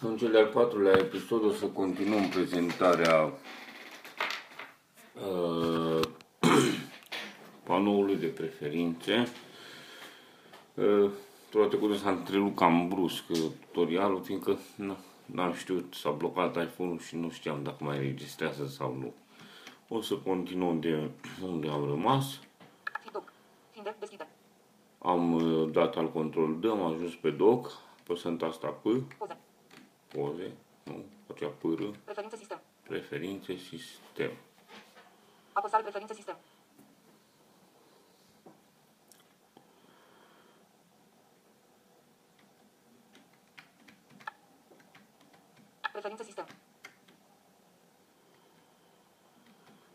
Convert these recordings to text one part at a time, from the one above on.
În cel de-al patrulea episod o să continuăm prezentarea uh, panoului de preferințe. Uh, Toate cu s-a întrerupt cam brusc tutorialul, fiindcă nu, n-am știut, s-a blocat iPhone-ul și nu știam dacă mai registrează sau nu. O să continuăm de unde am rămas. Doc. Finder. Deschide. Am uh, dat al control D, am ajuns pe doc, apăsând asta P, Poze. Poze, nu, acea pâră, Preferințe sistem. preferințe, sistem. Apăsare preferințe sistem. Preferințe sistem.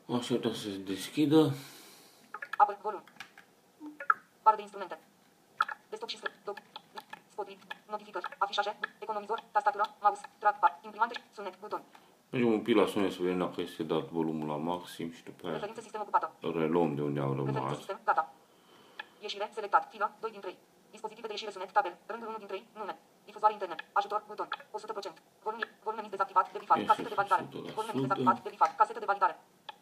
Așteptăm să se deschidă. Mergem un pic la sunet să vedem dacă este dat volumul la maxim și după aia Preferințe sistem ocupată. reluăm de unde am Preferințe rămas. sistem. Gata. Ieșire. Selectat. Filă. 2 din 3. Dispozitive de ieșire sunet. Tabel. Rândul 1 din 3. Nume. Difuzoare internet. Ajutor. Buton. 100%. Volume, volume mic dezactivat. De bifat. Este Casetă de validare. 100%. Volume mic dezactivat. De bifat. Casetă de validare.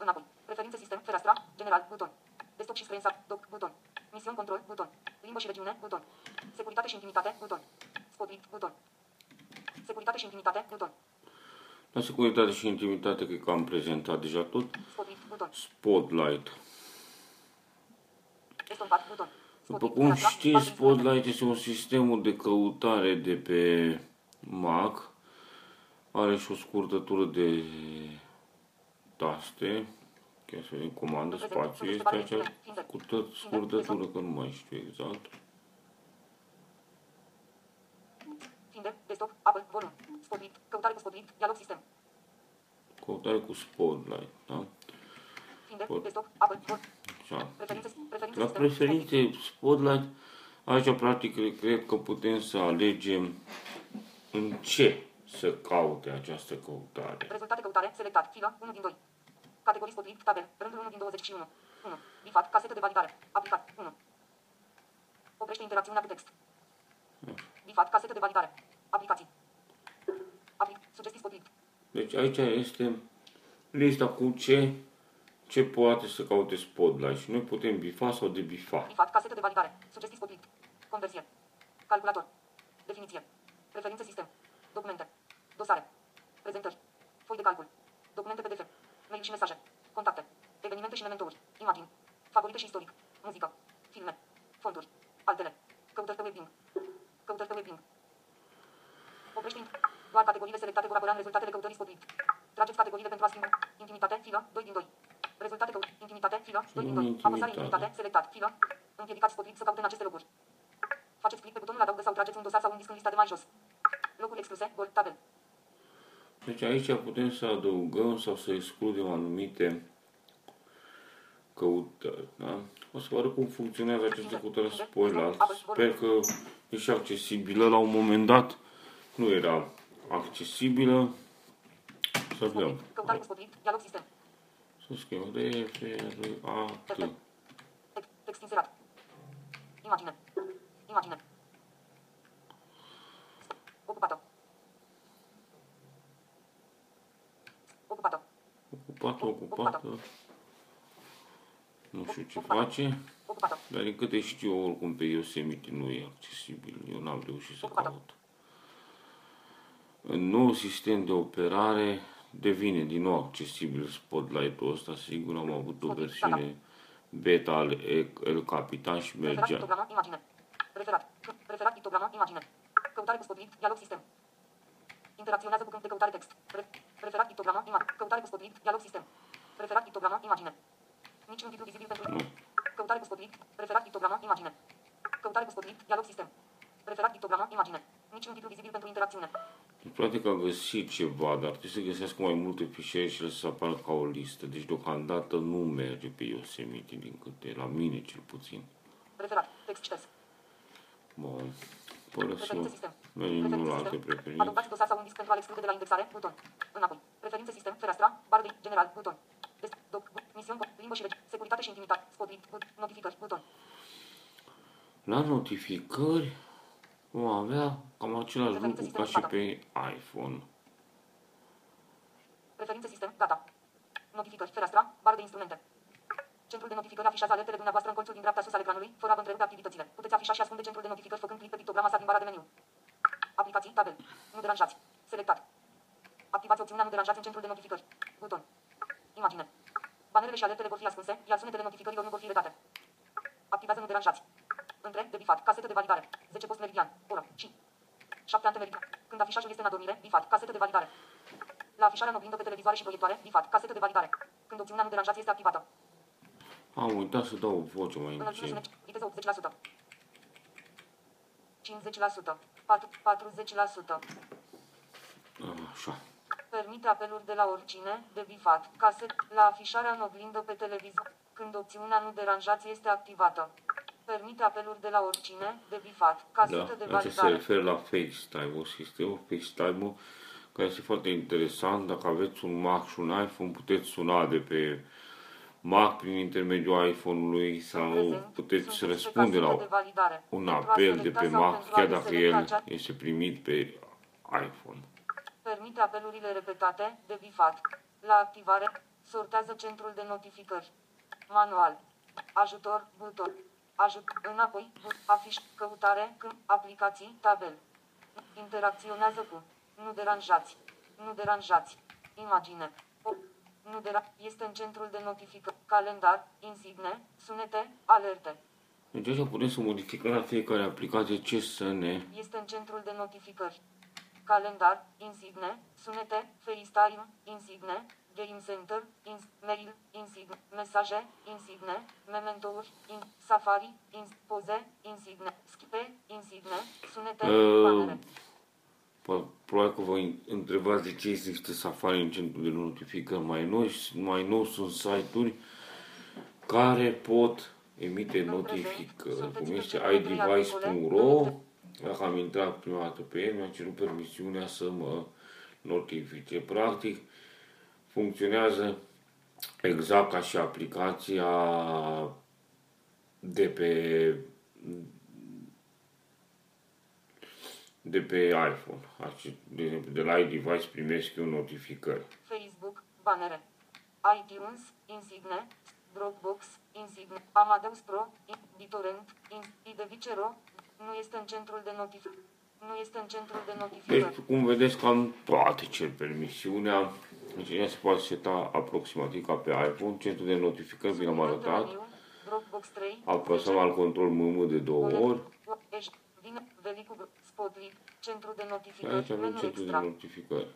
Înapoi. Preferințe sistem. Fereastra. General. Buton. Desktop și screen Doc. Buton. Misiuni control. Buton. Limbă și regiune. Buton. Securitate și intimitate. Buton. Spotlight. Buton. Securitate și intimitate. Buton. La securitate și intimitate, cred că am prezentat deja tot. Spotlight. Buton. Spotlight. Estompat. Buton. După Spotlight. cum Fereastra. știți, Bară de instrumente. Spotlight este un sistem de căutare de pe Mac. Are și o scurtătură de taste. Chiar să vedem comandă, spațiu. Este acea scurtă, scurtătură, că nu mai știu exact. Finder. Desktop. Apple. Volum. Spotlight. Căutare cu Spotlight. Dialog sistem. Căutare cu Spotlight, da? Finder. Pot. Desktop. Apple. Volum. Așa. Preferințe. Preferințe La sistem. preferințe Spotlight, aici practic cred că putem să alegem în ce să caute această căutare. Rezultate căutare, selectat, filă, 1 din 2. Categorii Spotlight, tabel, rândul 1 din 21. 1. Bifat, casetă de validare, aplicat, 1. Oprește interacțiunea cu text. Bifat, casetă de validare, aplicații. Aplic, sugestii Spotlight. Deci aici este lista cu ce, ce poate să caute Spotlight și noi putem bifa sau debifa. Bifat, casetă de validare, sugestii Spotlight. Conversie. Calculator. Definiție. Preferințe sistem. Documente. Dosare. Prezentări. Foi de calcul. Documente PDF. Mail și mesaje. Contacte. Evenimente și mementouri. Imagini. Favorite și istoric. Muzică. Filme. Fonduri. Altele. Căutări pe webbing. Căutări pe webbing. Oprește int- doar categoriile selectate vor apărea în rezultatele căutării Spotlight. Trageți categoriile pentru a schimba. Intimitate, filă, 2 din 2. Rezultate căut. Intimitate, filă, 2 din 2. Intimitate. Apăsare intimitate, selectat, filă. Împiedicați Spotlight să caute în aceste locuri. Faceți click pe butonul adaugă sau trageți un dosar sau un disc în lista de mai jos. Locuri excluse, gol, tabel. Deci aici putem să adăugăm sau să excludem anumite căutări. Da? O să vă arăt cum funcționează această căutare Spotlight. Sper că e și accesibilă. La un moment dat nu era accesibilă. Să vedem. Căutare cu Spotlight, dialog sistem. Să scriem R-F-R-A-T. Text, text inserat. Imagine. Imagine. Ocupată. Ocupată. Ocupată, ocupată. Nu știu ce face. Ocupată. Dar din câte știu eu, oricum pe Yosemite nu e accesibil. Eu n-am reușit să Ocupată. caut. În nou sistem de operare devine din nou accesibil Spotlight-ul ăsta. Sigur, am avut o Spotlight, versiune beta al E- El Capitan și Referat mergea. pictogramă, imagine. Referat. Referat pictogramă, imagine. Căutare cu Spotlight, dialog sistem. Interacționează cu câmp de căutare text. Re- Referat pictogramă, imagine. Căutare cu Spotlight, dialog sistem. Referat pictogramă, imagine. Niciun titlu vizibil pentru... Nu. Căutare cu Spotlight, referat pictogramă, imagine. Căutare cu Spotlight, dialog sistem. Referat pictogramă, imagine. Niciun titlu vizibil pentru interacțiune. Practic a găsit ceva, dar trebuie să găsească mai multe fișiere și le să apară ca o listă. Deci deocamdată nu merge pe Yosemite, din câte, la mine cel puțin. Referat. Text șters. Bun. Preferințe Părăsim. sistem. Mergem Preferințe la alte sistem. preferințe. Adăugați dosar sau un disc pentru a-l exclude de la indexare. Buton. Înapoi. Preferințe sistem. Fereastra. Bară de general. Buton. Des, doc. bu- Misiuni. bu- Limbă și regi. Securitate și intimitate. Spotlight. bu- Notificări. Buton. La notificări vom avea cam același lucru ca și pe iPhone. Preferințe sistem, data. Notificări, fereastra, bară de instrumente. Centrul de notificări afișează alertele dumneavoastră în colțul din dreapta sus al ecranului, fără a vă întrerupe activitățile. Puteți afișa și ascunde centrul de notificări făcând click pe pictograma sa din bara de meniu. Aplicații, tabel. Nu deranjați. Selectat. Activați opțiunea nu deranjați în centrul de notificări. Buton. Imagine. Banerele și alertele vor fi ascunse, iar sunetele notificărilor nu vor fi redate. Activează nu deranjați. Între, de bifat, casetă de validare. 10 post meridian, oră, și 7 ante meridian. Când afișajul este în adormire, bifat, casetă de validare. La afișarea în oglindă pe televizoare și proiectoare, bifat, casetă de validare. Când opțiunea nu deranjați este activată. Am uitat să dau o voce mai Înălțime încet. sunet, viteză 80%. 50%. 4, 40%. Așa. Permite apeluri de la oricine, de bifat, caset, la afișarea în oglindă pe televizor, când opțiunea nu deranjați este activată. Permite apeluri de la oricine, de bifat, casetă de Da, asta se validare. referă la FaceTime, sistemul FaceTime-ul care este foarte interesant. Dacă aveți un Mac și un iPhone, puteți suna de pe Mac prin intermediul iPhone-ului sau Prezent, puteți sunteți pe răspunde casetă la de validare. un Pentru a apel de selecta pe sau Mac, pentru a chiar dacă deselecta el acea- este primit pe iPhone. Permite apelurile repetate, de bifat. La activare, sortează centrul de notificări. Manual. Ajutor, buton. Ajut, înapoi, but, afiș, căutare, când, aplicații, tabel. Interacționează cu. Nu deranjați. Nu deranjați. Imagine. O, nu dera, este în centrul de notificări. Calendar, insigne, sunete, alerte. Deci așa putem să modificăm la fiecare aplicație ce să ne... Este în centrul de notificări. Calendar, insigne, sunete, FaceTime, insigne, Game Center, ins, mail, insigne, mesaje, insigne, mementouri, in, Safari, ins, poze, insigne, schipe, insigne, sunete, Uh, banere. Po- Probabil că vă întrebați de ce există Safari în centrul de notificări mai noi. Mai nou sunt site-uri care pot emite În notificări, prezent, cum sunteți este pe călătorii iDevice.ro. agricole, Dacă am intrat prima dată pe el, mi-a cerut permisiunea să mă notifice. Practic, funcționează exact ca și aplicația de pe de pe iPhone. Așa, De exemplu, de la iDevice primesc eu notificări. Facebook, banere. iTunes, insigne, Dropbox, insigne, Amadeus Pro, in- BitTorrent, in- Idevicero, nu este în centrul de notificări. Nu este în centrul de notificări. Deci, cum vedeți, cam toate cer permisiunea. Deci, ea se poate seta aproximativ ca pe iPhone. Centrul de notificări, vi l-am Suplimente arătat. meniu, Dropbox 3, Apăsăm al control MM de două ori. Eș, vine, Velicu, Spotlight, centru de Și notificări, aici avem menu centrul de extra, notificări.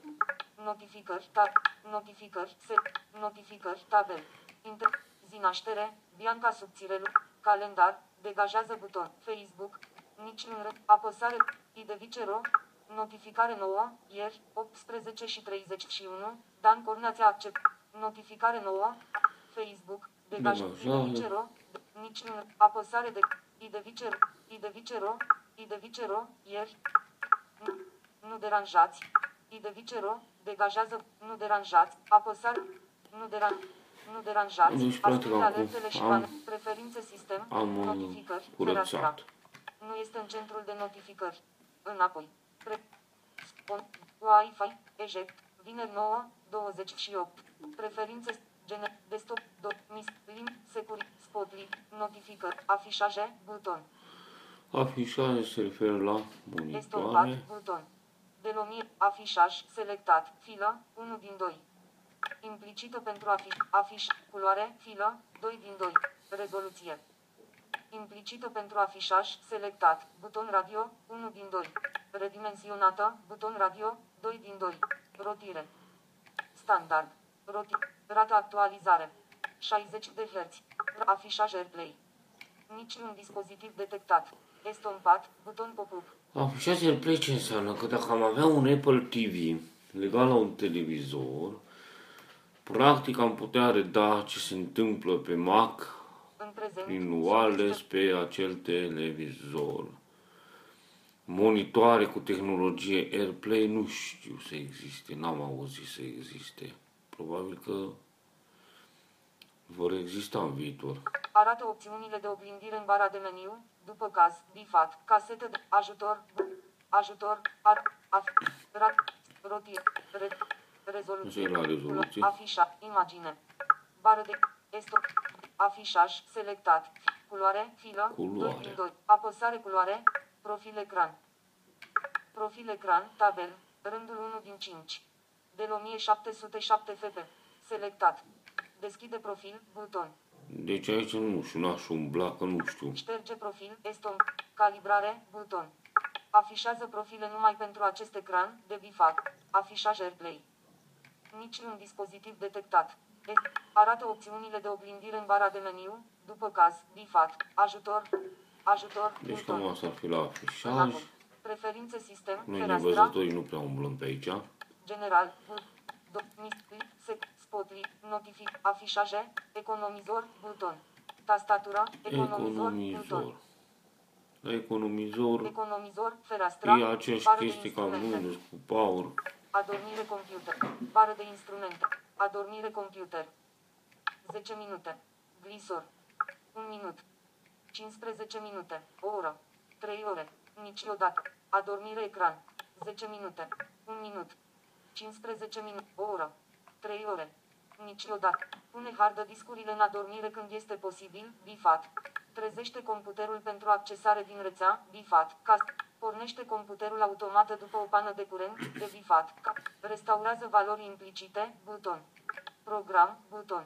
notificări, tab, notificări, set, notificări, tabel, inter, zi naștere, Bianca Subțirelu, calendar, degajează buton, Facebook, nici în rând, apăsare, idevicero, notificare nouă, ieri, 18 și 31, Dan Cornea ți-a accept, notificare nouă, Facebook, degaj, Degajează. idevicero, nici în apăsare de, idevicero, idevicero, idevicero, ieri, nu, nu deranjați. Idevicero, degajează, nu deranjați, apăsare, nu, deran, nu deranjați, Deci, practic, ascunde acum alertele și am- pane, preferințe sistem, Am uh, notificări, fereastra. curățat. Nu este în centrul de notificări. Înapoi. Pre... Spon... Wi-Fi. Eject. Vineri 9, 28. Preferințe. Gene... Desktop. Do... Mis... Link. Securi. Spotlight. Notificări. Afișaje. Buton. Afișare se referă la Estompat. monitoare. Buton. Denumire. Afișaj. Selectat. Filă. 1 din 2. Implicită pentru afiș. Afiș. Culoare. Filă. 2 din 2. Rezoluție. Implicită pentru afișaj, selectat, buton radio, 1 din 2. Redimensionată, buton radio, 2 din 2. Rotire. Standard. Roti. Rată actualizare. 60 de Hz. Afișaj AirPlay. Niciun dispozitiv detectat. Estompat, buton pop-up. Afișați AirPlay ce înseamnă? Că dacă am avea un Apple TV legat la un televizor, practic am putea reda ce se întâmplă pe Mac În prezent, prin sunteți wireless pe- pe acel televizor. Monitoare cu tehnologie AirPlay nu știu să existe, n-am auzit să existe. Probabil că vor exista în viitor. Arată opțiunile de oglindire în bara de meniu, după caz, bifat, casetă de ajutor, ajutor, ar, af, rat, rotie, re, rezoluție, Așa e la rezoluție. afișa, imagine, bară de esto, afișaj, selectat, culoare, filă, Culoare. 2 din 2, apăsare culoare, profil ecran, profil ecran, tabel, rândul 1 din 5, de 1707 fp, selectat, deschide profil, buton, Deci aici nu știu, n-aș umbla, că nu știu. Șterge profil, eston, calibrare, buton. Afișează profile numai pentru acest ecran, de bifat, afișaj AirPlay. Niciun dispozitiv detectat. Es- Arată opțiunile de oglindire în bara de meniu, după caz, bifat, ajutor, ajutor, Deci buton. cam asta ar fi la afișaj. Înapoi. Preferințe sistem, Noi fereastra, nevăzătorii nu prea umblăm pe aici. general, bu- do, mis, sec, spotlight, notific, afișaje, economizor, buton. Tastatură, economizor, buton. Economizor. La economizor Economizor, fereastra, e aceeași bară de chestie ca instrumente, Windows cu Power. adormire computer, bară de instrumente, adormire computer, 10 minute, glisor, 1 minut, 15 minute, o oră, 3 ore, niciodată, adormire ecran, 10 minute, 1 minut, 15 minute, o oră, 3 ore, niciodată, pune hardă discurile în adormire când este posibil, bifat, trezește computerul pentru accesare din rețea, bifat, cast, pornește computerul automat după o pană de curent, de bifat, ca, restaurează valori implicite, buton, program, buton,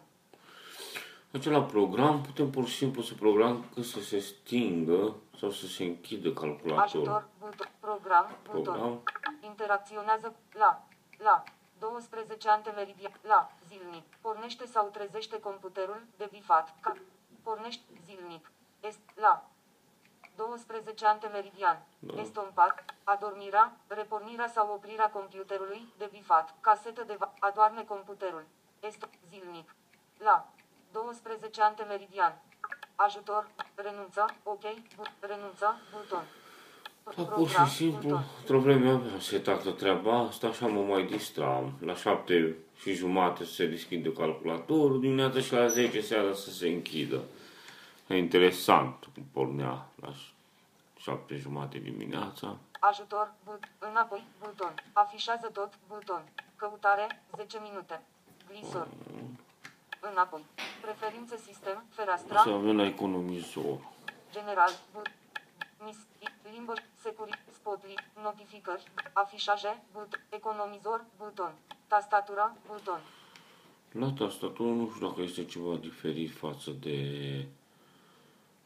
Acela program putem pur și simplu să programăm că să se stingă sau să se închidă calculatorul. Ajutor, buton, program, buton. Program. Interacționează la, la, 12 ante meridian, la, zilnic. Pornește sau trezește computerul, de bifat, ca, pornește, zilnic. Est, la, 12 ante meridian. Da. Estompat, adormirea, repornirea sau oprirea computerului, de bifat, casetă de va, adoarme computerul. Est, zilnic. La, 12 ante meridian. Ajutor, renunță, ok, bu, renunță, buton. Da, pur și simplu, într-o vreme aveam setată treaba asta, așa mă mai distram. La șapte și jumate să se deschide calculatorul, dimineața și la 10 seara să se închidă. E interesant cum pornea la șapte jumate dimineața. Ajutor, but, înapoi, buton. Afișează tot, buton. Căutare, 10 minute. Glisor. Înapoi. Preferințe sistem, fereastra, Să avem la economizor. general, but, mis, i- limbă, securi, spotlight, notificări, afișaje, but, economizor, buton. Tastatură, buton. La tastatură nu știu dacă este ceva diferit față de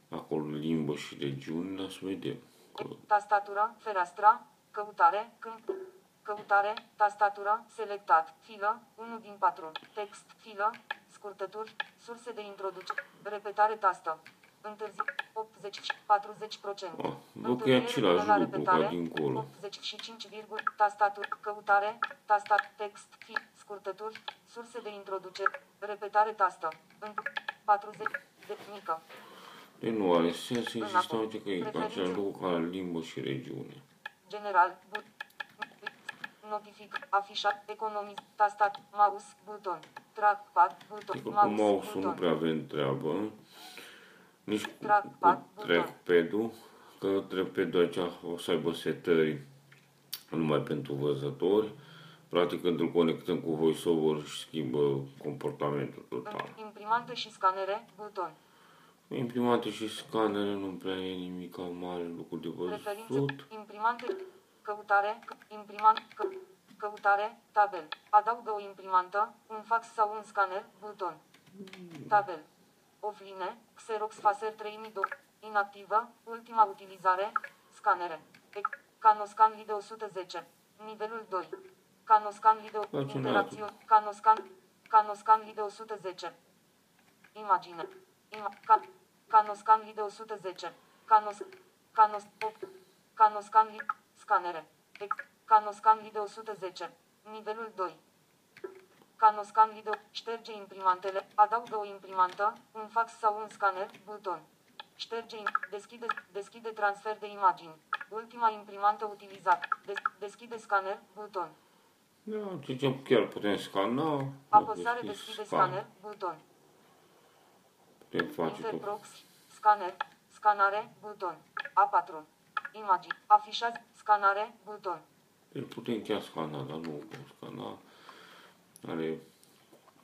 acolo limbă și regiuni, dar să vedem. Că Tastatură, fereastra, căutare, câmp, căutare, tastatură, selectat, filă, 1 din 4, text, filă, scurtături, surse de introducere, repetare tastă, întârzi, 80, 40%. Ah, văd că e același la lucru ca dincolo. 85, tastatură, căutare, tastat, text, fi, scurtături, surse de introducere, repetare tastă, în 40, de mică. Deci nu are sens, insistăm Înapoi. uite că e Preferințe. același lucru ca limbă și regiune. General, but, notific, afișat, economic, tastat, mouse, buton, trackpad, buton, Adică cu mouse, mouse-ul nu buton, prea avem treabă, nici cu, Trackpad, cu buton. trackpad-ul, că trackpad-ul aici o să aibă setări numai pentru văzători. Practic când îl conectăm cu VoiceOver își schimbă comportamentul total. imprimante și scanere, buton, Imprimante și scanere nu prea e nimic mare lucru de preferințe, văzut. imprimante, căutare, c- imprimant, că, căutare, tabel, adaugă o imprimantă, un fax sau un scanner, buton, tabel, offline, Xerox Faser 3002, inactivă, ultima utilizare, scanere, Ec- Canoscan Lide 110, nivelul 2, Canoscan Lide, Face interacțiune, Canoscan, Canoscan Lide 110, imagine, Ima, ca, Canoscan Lide 110, Canos, Canos, op, Canoscan Lide, scanere, Ec- Canoscan Lide 110, nivelul 2, Canoscan Video, șterge imprimantele, adaugă o imprimantă, un fax sau un scanner, buton. Șterge, im- deschide, deschide transfer de imagini. Ultima imprimantă utilizată. Des, deschide scanner, buton. Da, zicem chiar putem scana. Apăsare deschis deschide scan. scanner, buton. Putem face tot. Interprox, scanner, scanare, buton. A4. Imagini. Afișează, scanare, buton. Îl putem chiar scana, dar nu o scana. Are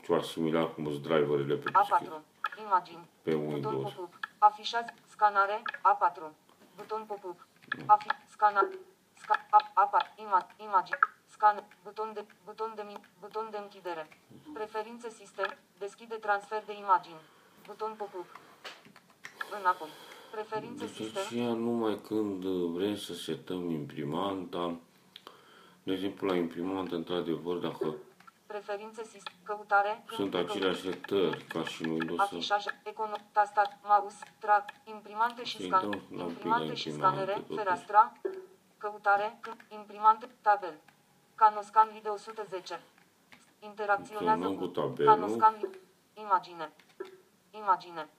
ceva similar cum sunt driverele pe A4. disk, Imagini. pe Buton Windows. pop-up. Afișează, scanare, A4. Buton pop-up. Afi, scana, sca, A, A4. Ima, imagini. Scan, buton de, buton de, mi- buton de închidere. Preferințe sistem, deschide transfer de imagini. Buton pop-up. Înapoi. Preferințe Deci sistem, aceea numai când vrem să setăm imprimanta, de exemplu la imprimantă, într-adevăr, dacă preferințe sistem, căutare, sunt câmp de aceleași setări ca și în Windows, să- Afișaj, econo, tastat, mouse, trac, imprimante și Să scan, intrăm la un pic la imprimante și imprimante, scanere, totuși. fereastra, căutare, c- imprimante, tabel, canoscan video 110, interacționează Funcționăm cu cu tabelul. canoscan, imagine, imagine,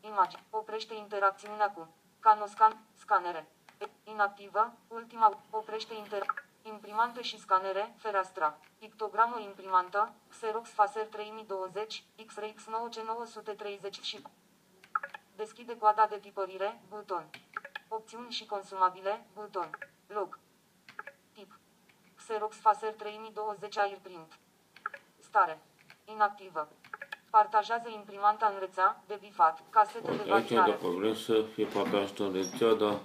imagine, oprește interacțiunea cu canoscan, scanere, E- inactivă, ultima, oprește inter, imprimante și scanere, fereastra, pictogramă imprimantă, Xerox Faser 3020, XRX 9930 și Deschide coada de tipărire, buton. Opțiuni și consumabile, buton. Log. Tip. Xerox Faser 3020 Airprint. Stare. Inactivă. Partajează imprimanta în rețea, de bifat, casetă de Aici, validare. dacă vrem să fie partajată în rețea, dar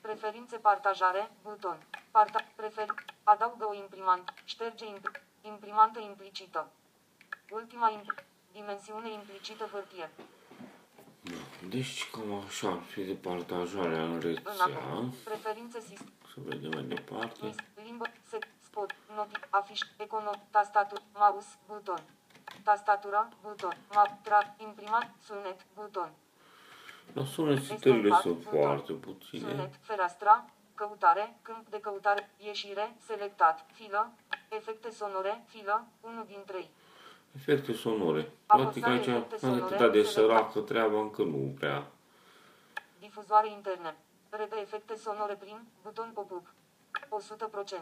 Preferințe partajare, buton. Parta, prefer, adaugă o imprimantă, șterge imp, imprimantă implicită. Ultima imp, dimensiune implicită hârtie. deci cam așa ar fi de partajarea în rețea. Înapoi. Preferințe sistem. Să vedem mai departe. List, limbă, set, spot, noti, afiș, econo, tastatură, mouse, buton. Tastatura, buton, map, track, imprimat, sunet, buton. La sunet setările Estompat, sunt buton. foarte puține. Sunet, fereastra, căutare, câmp de căutare, ieșire, selectat, filă, efecte sonore, filă, 1 din 3. Efecte sonore. Apăsare Practic aici efecte nu e sonore, atât de selectat. săracă treaba încă nu prea. Difuzoare interne. Redă efecte sonore prin buton pop-up. 100%.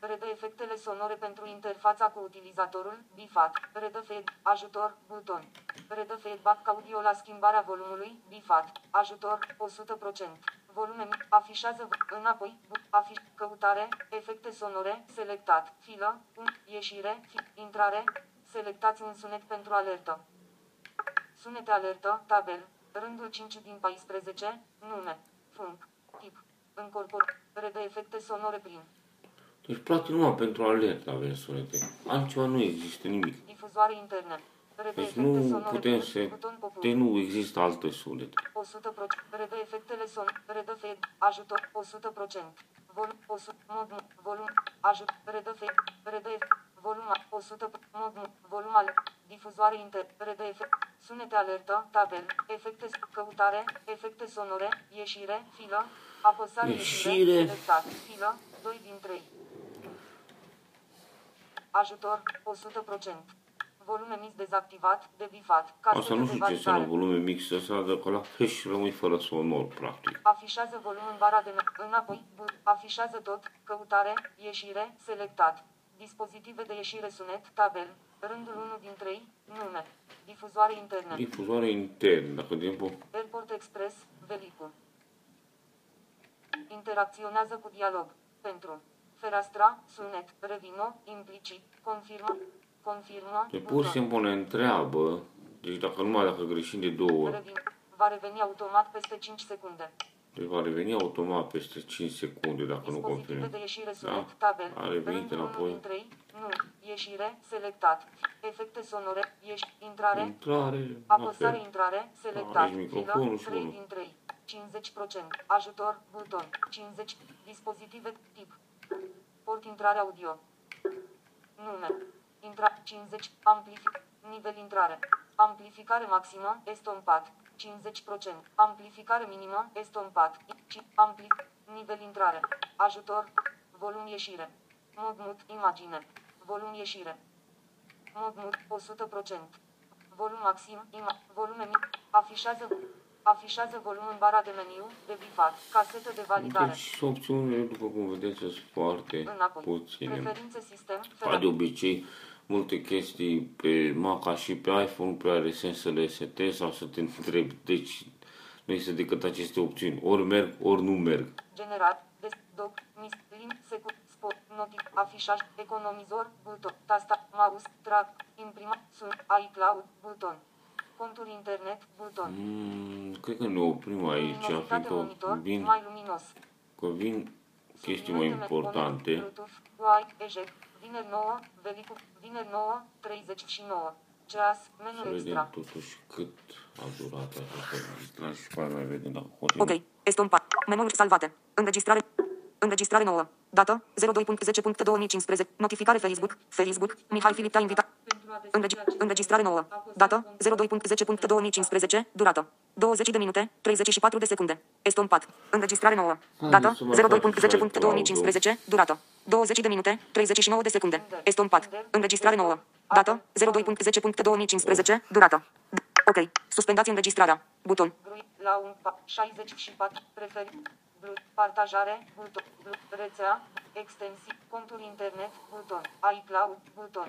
Redă efectele sonore pentru interfața cu utilizatorul, bifat. Redă feed, ajutor, buton. Redă feedback audio la schimbarea volumului, bifat. Ajutor, 100%. Volume mic, afișează, înapoi, bu- afiș, căutare, efecte sonore, selectat, filă, un, ieșire, fi, intrare, selectați un sunet pentru alertă. Sunete alertă, tabel, rândul 5 din 14, nume, func, tip, încorpor, redă efecte sonore prin, Deci practic numai pentru alert avem sunete. Altceva nu există nimic. difuzoare interne, redă Deci efecte nu sonore putem prin, să... buton pop De nu există alte sunete. 100%, redă efectele son, redă fed, ajutor, 100%, volum, 100, mod, nu, volum, ajut, redă fed, redă efect, volum, 100, mod, nu, volum al, difuzoare inter, redă efect, sunete alertă, tabel, efecte, căutare, efecte sonore, ieșire, filă, apăsare, ieșire, Ieșire. selectat, filă, 2 din 3. Ajutor, 100%. Volume mis dezactivat, debifat, Asta casete nu de știu ce înseamnă validare. volume mix ăsta, dacă la hash rămâi fără sonor, practic. Afișează volum în bara de me- înapoi, b, afișează tot, căutare, ieșire, selectat. Dispozitive de ieșire sunet, tabel, rândul 1 din 3, nume, difuzoare internă, Difuzoare intern, dacă de exemplu Airport Express, velicul. Interacționează cu dialog, pentru, fereastra, sunet, revino, implicit, confirmă, confirmă, de pur și simplu ne întreabă, deci dacă numai dacă greșim de două ori, revin, va reveni automat peste 5 secunde. deci va reveni automat peste 5 secunde dacă nu Dispozitive confirmăm. de ieșire sunet, Da. tabel, A revenit rândul 1 înapoi. din 3, nu, ieșire, selectat, efecte sonore, ieși, intrare, Intrare, la apăsare, fel. intrare, selectat, Aici microfonul filă, și 3 unul. din 3, 50%, ajutor, buton, 50, dispozitive, tip, port intrare audio, nume, intra, 50, amplific, nivel intrare, amplificare maximă, estompat, 50%, amplificare minimă, estompat, ci, ampli, nivel intrare, ajutor, volum ieșire, mod mut, imagine, volum ieșire, mod mut, 100%, volum maxim, ima, volume mic, afișează, afișează volum în bara de meniu, de bifat, casetă de validare, Deci opțiunile, după cum vedeți, sunt foarte înapoi, puține. preferințe sistem, Ca de obicei, multe chestii pe Mac ca și pe iPhone, nu prea are sens să le setezi sau să te întrebi. Deci nu este decât aceste opțiuni. Ori merg, ori nu merg. General, desktop, mis, lim, secu, spot, notif, afișaj, economizor, buton, tasta, mouse, track, imprima, sunt, iCloud, buton. Conturi internet, buton. Mm, cred că ne oprim aici, Luminositate fiindcă monitor, vin, mai luminos. că vin chestii mai Suplimente importante. Bluetooth, White, eject, vineri 9, velicu, vineri 9, 39. Ceas, Să menu vedem extra. totuși cât a durat această înregistrare și pe aia mai vedem dacă hotărâm. Ok. Estompa. Menuri salvate. Înregistrare. Înregistrare nouă. Dată 02.10.2015. Notificare Facebook. Facebook. Mihai Filip te-a invitat. Înregi- înregistrare nouă. Dată 02.10.2015. Durată 20 de minute 34 de secunde. Estompat. Înregistrare nouă. Dată să mai facem 02.10.2015. Durată 20 de minute 39 de secunde. Estompat. Înregistrare nouă. Dată 02.10.2015. Durată. Ok. Suspendați înregistrarea. Buton. La un pa- 64 preferi blu- partajare buton blu- rețea extensii conturi internet buton iCloud buton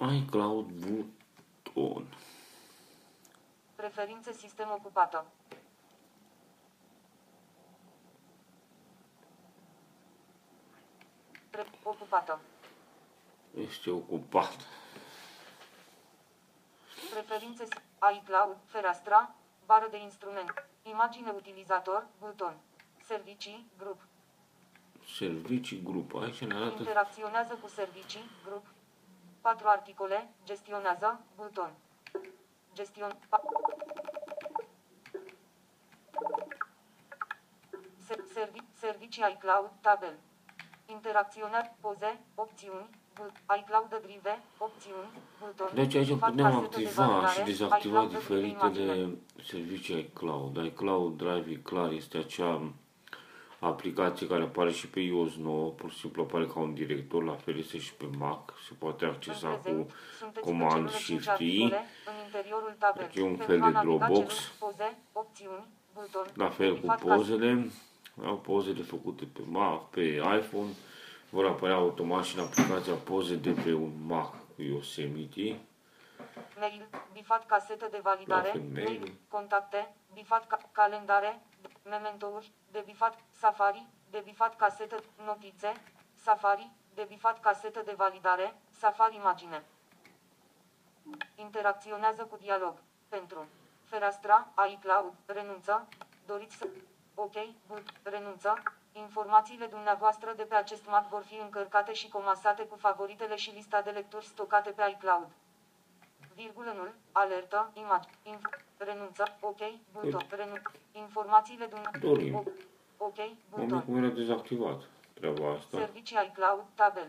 iCloud buton. preferințe sistem ocupată Pre- ocupată Este ocupat. preferințe si- iCloud fereastra bară de instrument imagine utilizator buton servicii grup Servicii grup. Aici ne arată Interacționează cu servicii, grup. 4 articole, gestionează, buton. Gestion... pa- Se- servi, servicii iCloud, tabel. Interacționat, poze, opțiuni, bu- iCloud Drive, opțiuni, buton. Deci aici Fac putem casetă de activa validare, și dezactiva iCloud Drive diferitele imagine. servicii iCloud. iCloud Drive clar este acea aplicație care apare și pe iOS 9, pur și simplu apare ca un director, la fel este și pe Mac, se poate În accesa prezent, cu sunteți Command pe celule Shift 5 I. articole, în interiorul tabel. Deci e un Pentru fel a de naviga Dropbox. celule, Poze, opțiuni, buton. La fel cu Bifat casă. pozele, au pozele făcute pe Mac, pe iPhone, vor apărea automat și în aplicația poze de pe un Mac cu Yosemite. Mail, bifat casetă de validare, La fel, mail. mail, contacte, bifat ca- calendare, mementouri, de bifat Safari, de bifat casetă, notițe, Safari, de bifat casetă de validare, Safari imagine. Interacționează cu dialog. Pentru. Fereastra, iCloud, renunță, doriți să... Ok, but, renunță. Informațiile dumneavoastră de pe acest Mac vor fi încărcate și comasate cu favoritele și lista de lecturi stocate pe iCloud. Virgulă nul, alertă, imag, inf, renunță, ok, buton, renunță, informațiile dumneavoastră, Dorim. ok, Mă buton, cum era dezactivat treaba asta. servicii iCloud, tabel,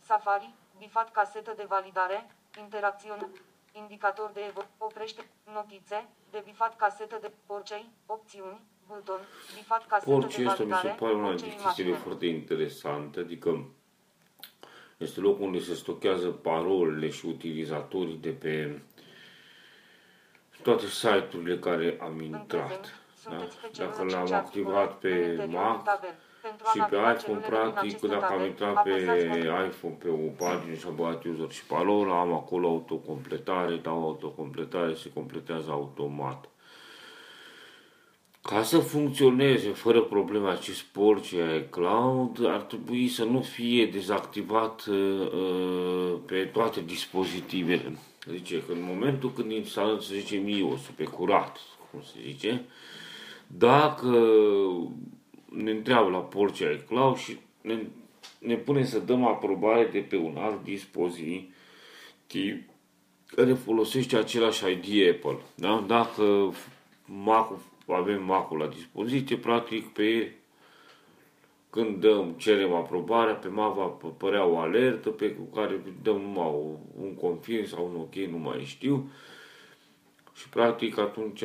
Safari, bifat casetă de validare, interacțiune, indicator de evo, oprește, notițe, de bifat casetă de porcei, opțiuni, buton, bifat casetă Orice de asta mi se validare, pare una orice dintre chestiile imagine. foarte interesante, adică este locul unde se stochează parolele și utilizatorii de pe toate site-urile care am În intrat. prezent, Da? sunteți pe celule Dacă 5 l-am articole, activat în pe interiorul Mac tabel. Pentru a și pe naviga iPhone, celulele din practic, aceste dacă am tabel, intrat pe apăsați iPhone pe o pagină și am băgat user și parola, am acolo autocompletare, dau autocompletare, se completează automat. Ca să funcționeze fără probleme acest port și iCloud, ar trebui să nu fie dezactivat uh, uh, pe toate dispozitivele. Zice că în momentul când instalăm, să zicem, ios pe curat, cum se zice, dacă ne întreabă la port și iCloud și ne, ne pune să dăm aprobare de pe un alt dispozitiv care folosește același ID Apple. Da? Dacă Mac avem Mac-ul la dispoziție, practic pe când dăm, cerem aprobarea, pe Mac va apărea o alertă pe care dăm numai un confirm sau un ok, nu mai știu. Și practic atunci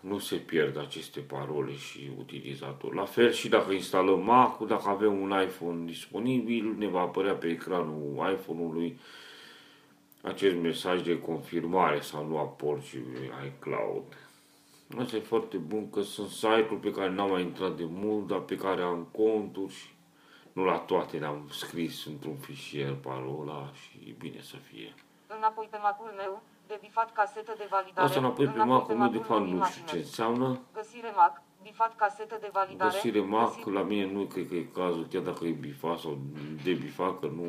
nu se pierd aceste parole și utilizatori. La fel și dacă instalăm Mac, dacă avem un iPhone disponibil, ne va apărea pe ecranul iPhone-ului acest mesaj de confirmare sau nu a porții iCloud. Asta e foarte bun că sunt site-uri pe care n-am mai intrat de mult, dar pe care am conturi și Nu la toate le-am scris într-un fișier parola și e bine să fie. Înapoi pe macul meu, de bifat casetă de validare. Asta înapoi pe Mac-ul meu, de macul fapt, din nu știu mașină. ce înseamnă. Găsire Mac, bifat casetă de validare. Găsire Mac, găsi- la mine nu cred că e cazul, chiar dacă e bifat sau debifat, că nu,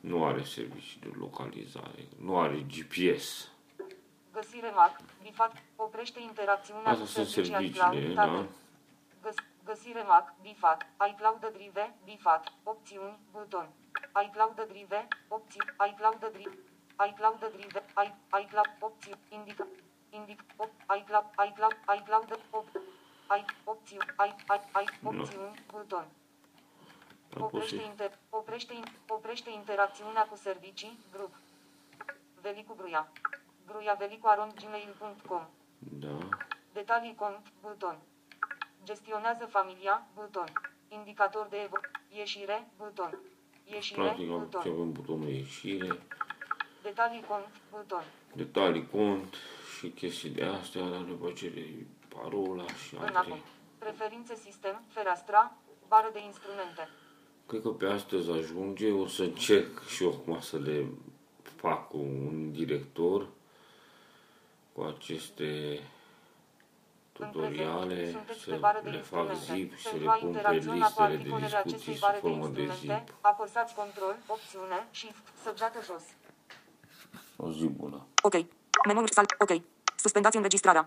nu are servicii de localizare, nu are GPS. Găsire Mac, bifat, oprește interacțiunea Astea cu sunt servicii serviciile, iCloud, da? tabel. Găs, găsire Mac, bifat, iCloud Drive, bifat, opțiuni, buton. iCloud Drive, opțiuni, iCloud Drive, iCloud Drive, i- iCloud, opțiuni, indică, indic, op, iCloud, iCloud, iCloud, op, i, opțiuni, i, i, i, opțiuni, buton. Dar poți Oprește, să inter, oprește, in- oprește interacțiunea cu servicii, grup. Velicu Gruia. Gruia Velicu arond gmail.com. da, Detalii cont, buton. Gestionează familia, buton. Indicator de evo, ieșire, buton. Ieșire, practic am, buton. ce avem butonul ieșire, Detalii cont, buton. detalii cont și chestii de astea, dar după ce parola și Înapoi. alte. Preferințe sistem, fereastra, bară de instrumente. Cred că pe astăzi ajunge, o să încerc și eu acum să le fac cu un director cu aceste tutoriale, prezent, sunteți să pe bară de le fac instrumente. zip și să Pentru le a pun pe interacționa cu listele de articolele acestei discuții sub bare de formă de instrumente, zip. apăsați control, opțiune, shift, săgeată jos. O zi bună. Ok. Menul sal. Ok. Suspendați înregistrarea.